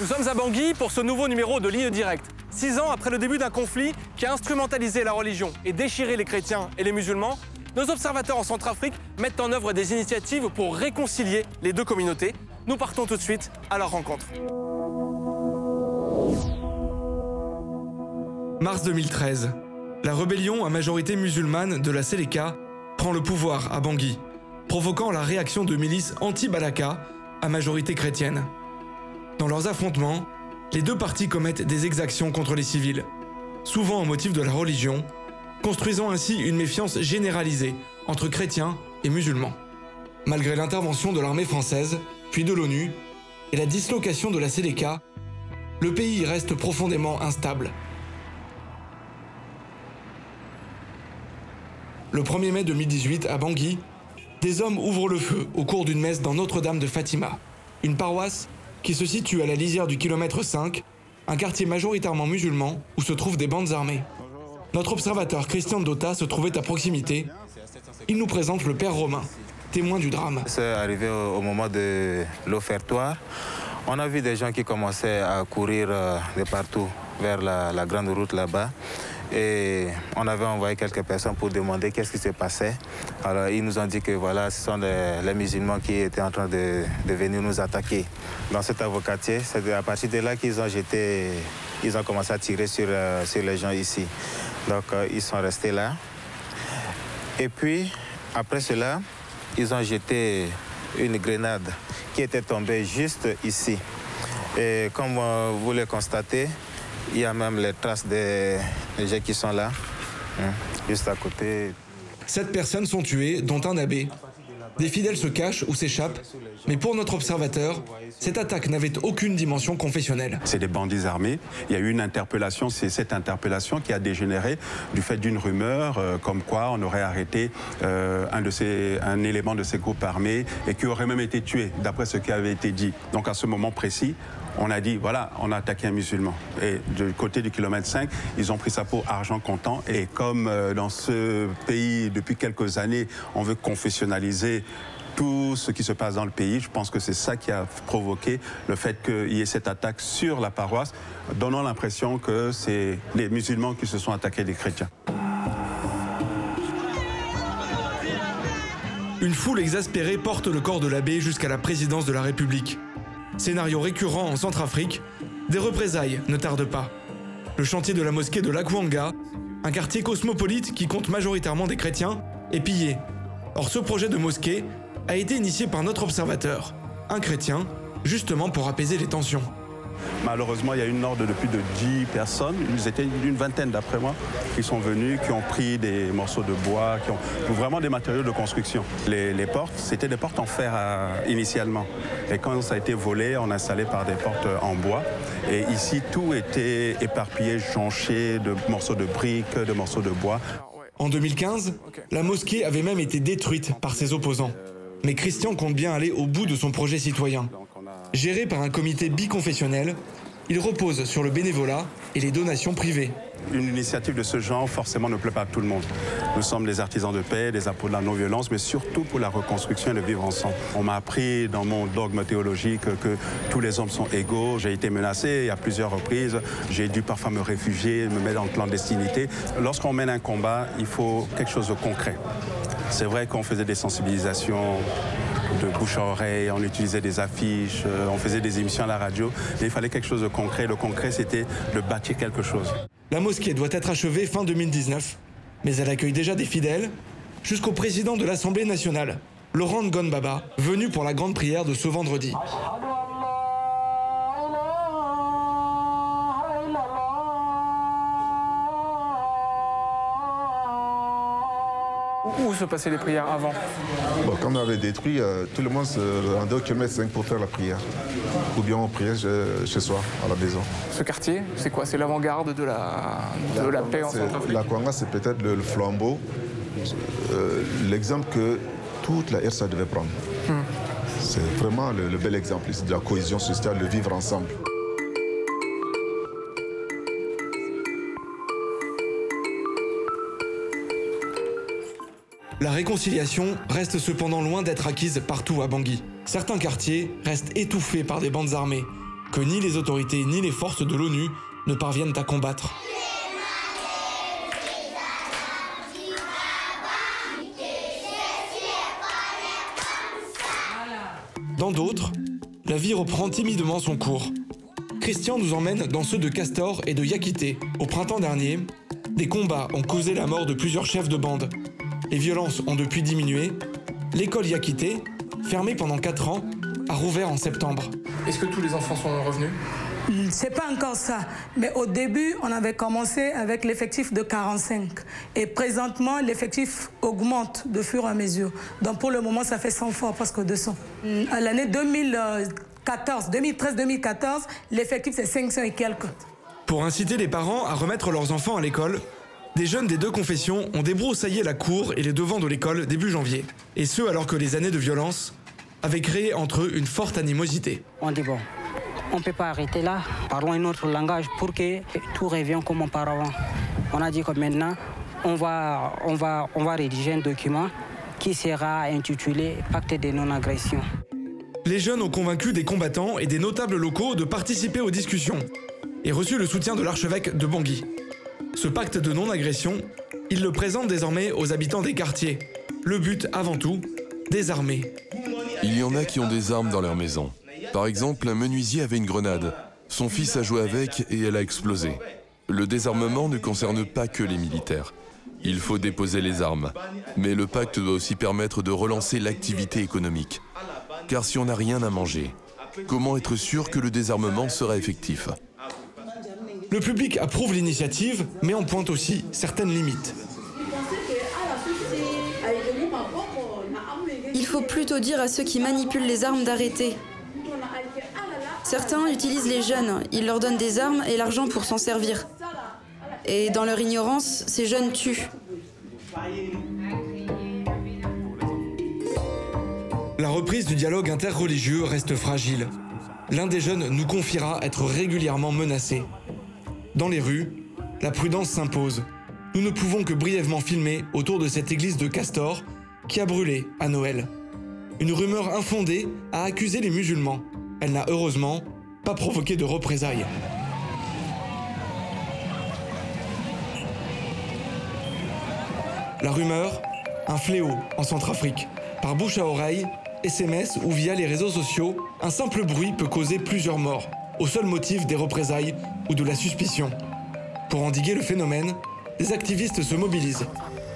Nous sommes à Bangui pour ce nouveau numéro de Ligne Directe. Six ans après le début d'un conflit qui a instrumentalisé la religion et déchiré les chrétiens et les musulmans, nos observateurs en Centrafrique mettent en œuvre des initiatives pour réconcilier les deux communautés. Nous partons tout de suite à leur rencontre. Mars 2013. La rébellion à majorité musulmane de la Séléka prend le pouvoir à Bangui, provoquant la réaction de milices anti-Balaka à majorité chrétienne. Dans leurs affrontements, les deux parties commettent des exactions contre les civils, souvent au motif de la religion, construisant ainsi une méfiance généralisée entre chrétiens et musulmans. Malgré l'intervention de l'armée française, puis de l'ONU, et la dislocation de la Séléka, le pays reste profondément instable. Le 1er mai 2018, à Bangui, des hommes ouvrent le feu au cours d'une messe dans Notre-Dame de Fatima, une paroisse qui se situe à la lisière du kilomètre 5, un quartier majoritairement musulman où se trouvent des bandes armées. Notre observateur Christian Dota se trouvait à proximité. Il nous présente le père Romain, témoin du drame. C'est arrivé au, moment de l'offertoire. On a vu des gens qui commençaient à courir euh, de partout vers la, la grande route là-bas. Et on avait envoyé quelques personnes pour demander qu'est-ce qui se passait. Alors ils nous ont dit que voilà, ce sont les, musulmans qui étaient en train de, venir nous attaquer. Dans cet avocatier, c'est à partir de là qu'ils ont jeté, ils ont commencé à tirer sur, euh, les gens ici. Donc euh, ils sont restés là. Et puis, après cela, ils ont jeté une grenade qui était tombée juste ici. Et comme euh, vous le constatez, il y a même les traces des, gens qui sont là, hein, juste à côté. Sept personnes sont tuées, dont un abbé. Des fidèles se cachent ou s'échappent, mais pour notre observateur, cette attaque n'avait aucune dimension confessionnelle. C'est des bandits armés. Il y a eu une interpellation, c'est cette interpellation qui a dégénéré du fait d'une rumeur euh, comme quoi on aurait arrêté euh, un, un élément de ces groupes armés et qui aurait même été tué, d'après ce qui avait été dit. Donc à ce moment précis, on a dit, voilà, on a attaqué un musulman. Et du côté du kilomètre 5, ils ont pris ça pour argent comptant. Et comme euh, dans ce pays, depuis quelques années, on veut confessionnaliser tout ce qui se passe dans le pays. Je pense que c'est ça qui a provoqué le fait qu'il y ait cette attaque sur la paroisse, donnant l'impression que c'est les musulmans qui se sont attaqués des chrétiens. Une foule exaspérée porte le corps de l'abbé jusqu'à la présidence de la République. Scénario récurrent en Centrafrique, des représailles ne tardent pas. Le chantier de la mosquée de Lakwanga, un quartier cosmopolite qui compte majoritairement des chrétiens, est pillé. Or ce projet de mosquée a été initié par notre observateur, un chrétien, justement pour apaiser les tensions. Malheureusement, il y a une horde de plus de 10 personnes, ils étaient une vingtaine d'après moi, qui sont venus, qui ont pris des morceaux de bois, qui ont vraiment des matériaux de construction. Les, portes, c'était des portes en fer à- initialement. Et quand ça a été volé, on a installé par des portes en bois. Et ici, tout était éparpillé, jonché de morceaux de briques, de morceaux de bois. En 2015, la mosquée avait même été détruite par ses opposants. Mais Christian compte bien aller au bout de son projet citoyen. Géré par un comité biconfessionnel, il repose sur le bénévolat et les donations privées. Une initiative de ce genre, forcément, ne plaît pas à tout le monde. Nous sommes des artisans de paix, des apôtres de la non-violence, mais surtout pour la reconstruction et le vivre ensemble. On m'a appris dans mon dogme théologique que tous les hommes sont égaux. J'ai été menacé à plusieurs reprises. J'ai dû parfois me réfugier, me mettre en clandestinité. Lorsqu'on mène un combat, il faut quelque chose de concret. C'est vrai qu'on faisait des sensibilisations de bouche à oreille, on utilisait des affiches, euh, on faisait des émissions à la radio, mais il fallait quelque chose de concret. Le concret, c'était de bâtir quelque chose. La mosquée doit être achevée fin 2019, mais elle accueille déjà des fidèles, jusqu'au président de l'Assemblée nationale, Laurent Gonbaba, venu pour la grande prière de ce vendredi. Où se passaient les prières avant Bon, quand on avait détruit, euh, tout le monde se rendait au kilomètre 5 pour faire la prière. Ou bien on priait chez, chez soi, à la maison. Ce quartier, c'est quoi? C'est l'avant-garde de la, de la paix en Centrafrique La Kwanga, c'est peut-être le, le flambeau, euh, l'exemple que toute la RSA devait prendre. Hmm. C'est vraiment le, le bel exemple ici de la cohésion sociale, le vivre ensemble. La réconciliation reste cependant loin d'être acquise partout à Bangui. Certains quartiers restent étouffés par des bandes armées que ni les autorités ni les forces de l'ONU ne parviennent à combattre. Dans d'autres, la vie reprend timidement son cours. Christian nous emmène dans ceux de Castor et de Yakité. Au printemps dernier, des combats ont causé la mort de plusieurs chefs de bande. Les violences ont depuis diminué. L'école Yakité, fermée pendant 4 ans, a rouvert en septembre. Est-ce que tous les enfants sont revenus? C'est pas encore ça. Mais au début, on avait commencé avec l'effectif de 45. Et présentement, l'effectif augmente de fur et à mesure. Donc pour le moment, ça fait 100 fois, presque 200. À l'année 2014, 2013-2014, l'effectif c'est 500 et quelques. Pour inciter les parents à remettre leurs enfants à l'école, des jeunes des deux confessions ont débroussaillé la cour et les devants de l'école début janvier. Et ce alors que les années de violence avaient créé entre eux une forte animosité. On dit bon, on ne peut pas arrêter là. Parlons un autre langage pour que tout revienne comme auparavant. On a dit que maintenant, on va, on va, on va rédiger un document qui sera intitulé Pacte de non-agression. Les jeunes ont convaincu des combattants et des notables locaux de participer aux discussions et reçu le soutien de l'archevêque de Bangui. Ce pacte de non-agression, ils le présentent désormais aux habitants des quartiers. Le but, avant tout, désarmer. Il y en a qui ont des armes dans leur maison. Par exemple, un menuisier avait une grenade. Son fils a joué avec et elle a explosé. Le désarmement ne concerne pas que les militaires. Il faut déposer les armes. Mais le pacte doit aussi permettre de relancer l'activité économique. Car si on n'a rien à manger, comment être sûr que le désarmement sera effectif? Le public approuve l'initiative, mais en pointe aussi certaines limites. Il faut plutôt dire à ceux qui manipulent les armes d'arrêter. Certains utilisent les jeunes, ils leur donnent des armes et l'argent pour s'en servir. Et dans leur ignorance, ces jeunes tuent. La reprise du dialogue interreligieux reste fragile. L'un des jeunes nous confiera être régulièrement menacé. Dans les rues, la prudence s'impose. Nous ne pouvons que brièvement filmer autour de cette église de Castor qui a brûlé à Noël. Une rumeur infondée a accusé les musulmans. Elle n'a heureusement pas provoqué de représailles. La rumeur, un fléau en Centrafrique. Par bouche à oreille, SMS ou via les réseaux sociaux, un simple bruit peut causer plusieurs morts, au seul motif des représailles ou de la suspicion. Pour endiguer le phénomène, des activistes se mobilisent,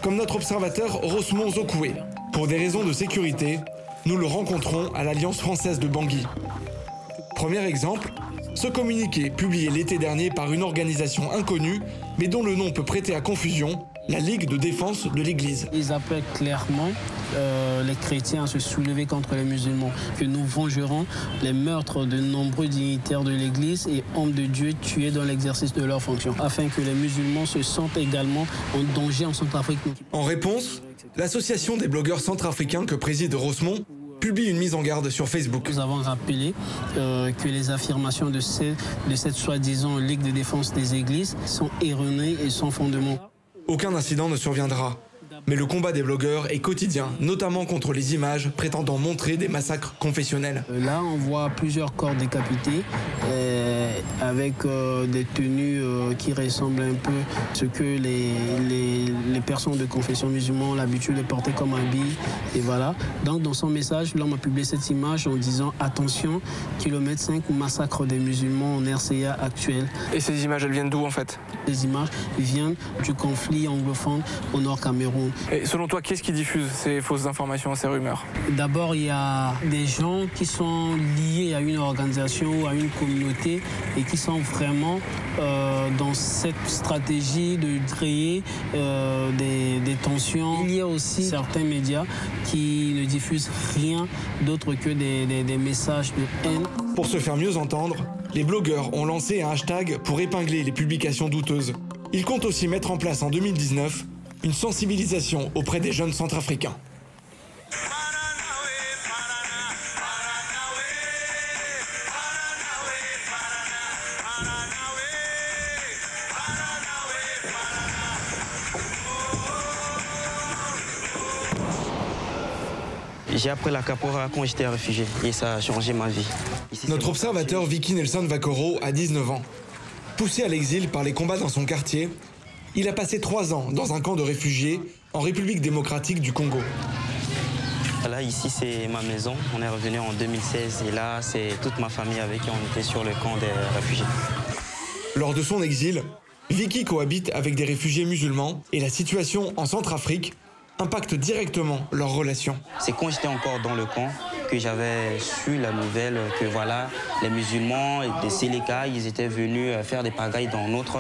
comme notre observateur Rosmond Zokoué. Pour des raisons de sécurité, nous le rencontrons à l'Alliance française de Bangui. Premier exemple, ce communiqué publié l'été dernier par une organisation inconnue, mais dont le nom peut prêter à confusion, la Ligue de défense de l'Église. Ils appellent clairement euh, les chrétiens à se soulever contre les musulmans, que nous vengerons les meurtres de nombreux dignitaires de l'Église et hommes de Dieu tués dans l'exercice de leurs fonctions, afin que les musulmans se sentent également en danger en Centrafrique. En réponse, l'association des blogueurs centrafricains que préside Rosmond publie une mise en garde sur Facebook. Nous avons rappelé euh, que les affirmations de, de cette soi-disant Ligue de défense des églises sont erronées et sans fondement. Aucun incident ne surviendra. Mais le combat des blogueurs est quotidien, notamment contre les images prétendant montrer des massacres confessionnels. Euh, là, on voit plusieurs corps décapités euh, avec euh, des tenues qui ressemblent un peu à ce que les, les, personnes de confession musulmane ont l'habitude de porter comme habit. Et voilà. Donc, dans son message, l'homme a publié cette image en disant Attention, kilomètre 5, massacre des musulmans en RCA actuel. Et ces images, elles viennent d'où en fait? Les images viennent du conflit anglophone au Nord Cameroun. Et selon toi, qu'est-ce qui diffuse ces fausses informations, ces rumeurs? D'abord, il y a des gens qui sont liés à une organisation, à une communauté et qui sont vraiment euh, dans cette stratégie de créer euh, des, tensions. Il y a aussi certains médias qui ne diffusent rien d'autre que des, des messages de haine. Pour se faire mieux entendre, les blogueurs ont lancé un hashtag pour épingler les publications douteuses. Ils comptent aussi mettre en place en 2019 une sensibilisation auprès des jeunes centrafricains. J'ai appris la capoeira quand j'étais réfugié et ça a changé ma vie. Notre observateur Vicky Nelson Vakoro a 19 ans. Poussé à l'exil par les combats dans son quartier, il a passé trois ans dans un camp de réfugiés en République démocratique du Congo. Là, ici, c'est ma maison. On est revenu en 2016 et là, c'est toute ma famille avec qui on était sur le camp des réfugiés. Lors de son exil, Vicky cohabite avec des réfugiés musulmans et la situation en Centrafrique impacte directement leurs relations. C'est quand j'étais encore dans le camp que j'avais su la nouvelle que voilà, les musulmans des Séléka, ils étaient venus euh, faire des pagailles dans notre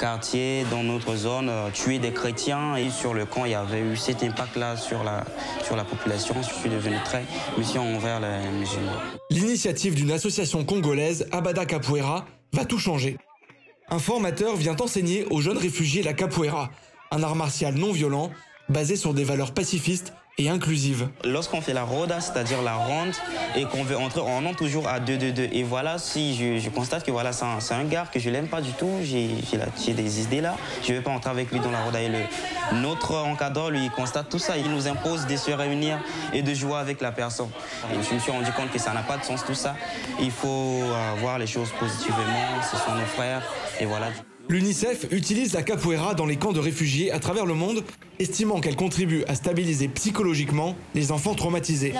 quartier, dans notre zone, euh, tuer des chrétiens. Et sur le camp, il y avait eu cet impact-là sur la, sur la population. Je suis devenu très méfiant envers les musulmans. L'initiative d'une association congolaise, Abada Capoeira, va tout changer. Un formateur vient enseigner aux jeunes réfugiés la capoeira, un art martial non violent basé sur des valeurs pacifistes et inclusives. Lorsqu'on fait la roda, c'est-à-dire la ronde, et qu'on veut entrer, on entre toujours à 2-2-2. Et voilà, si je, constate que voilà, c'est un, gars que je l'aime pas du tout, j'ai des idées là, je vais pas entrer avec lui dans la roda. Et le, notre encadreur, lui, constate tout ça. Il nous impose de se réunir et de jouer avec la personne. Et je me suis rendu compte que ça n'a pas de sens tout ça. Il faut euh, voir les choses positivement, ce sont nos frères, et voilà. L'UNICEF utilise la capoeira dans les camps de réfugiés à travers le monde, estimant qu'elle contribue à stabiliser psychologiquement les enfants traumatisés.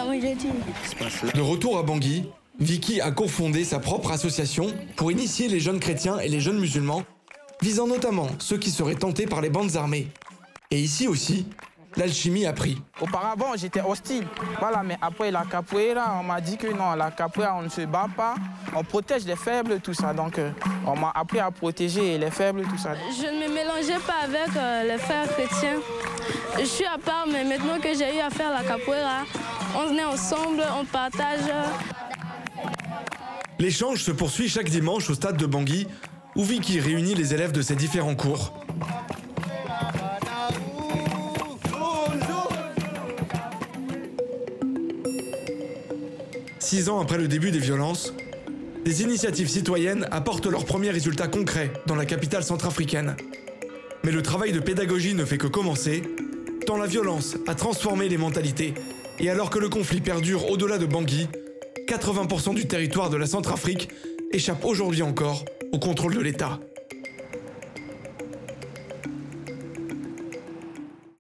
De retour à Bangui, Vicky a cofondé sa propre association pour initier les jeunes chrétiens et les jeunes musulmans, visant notamment ceux qui seraient tentés par les bandes armées. Et ici aussi, l'alchimie a pris. Auparavant, j'étais hostile. Voilà, mais après la capoeira, on m'a dit que non, la capoeira, on ne se bat pas, on protège les faibles, tout ça. Donc, euh, on m'a appris à protéger les faibles, tout ça. Je ne me mélangeais pas avec euh, les frères chrétiens. Je suis à part, mais maintenant que j'ai eu à faire la capoeira, on est ensemble, on partage. L'échange se poursuit chaque dimanche au stade de Bangui, où Vicky réunit les élèves de ses différents cours. Six ans après le début des violences, des initiatives citoyennes apportent leurs premiers résultats concrets dans la capitale centrafricaine. Mais le travail de pédagogie ne fait que commencer, tant la violence a transformé les mentalités. Et alors que le conflit perdure au-delà de Bangui, 80% du territoire de la Centrafrique échappe aujourd'hui encore au contrôle de l'État.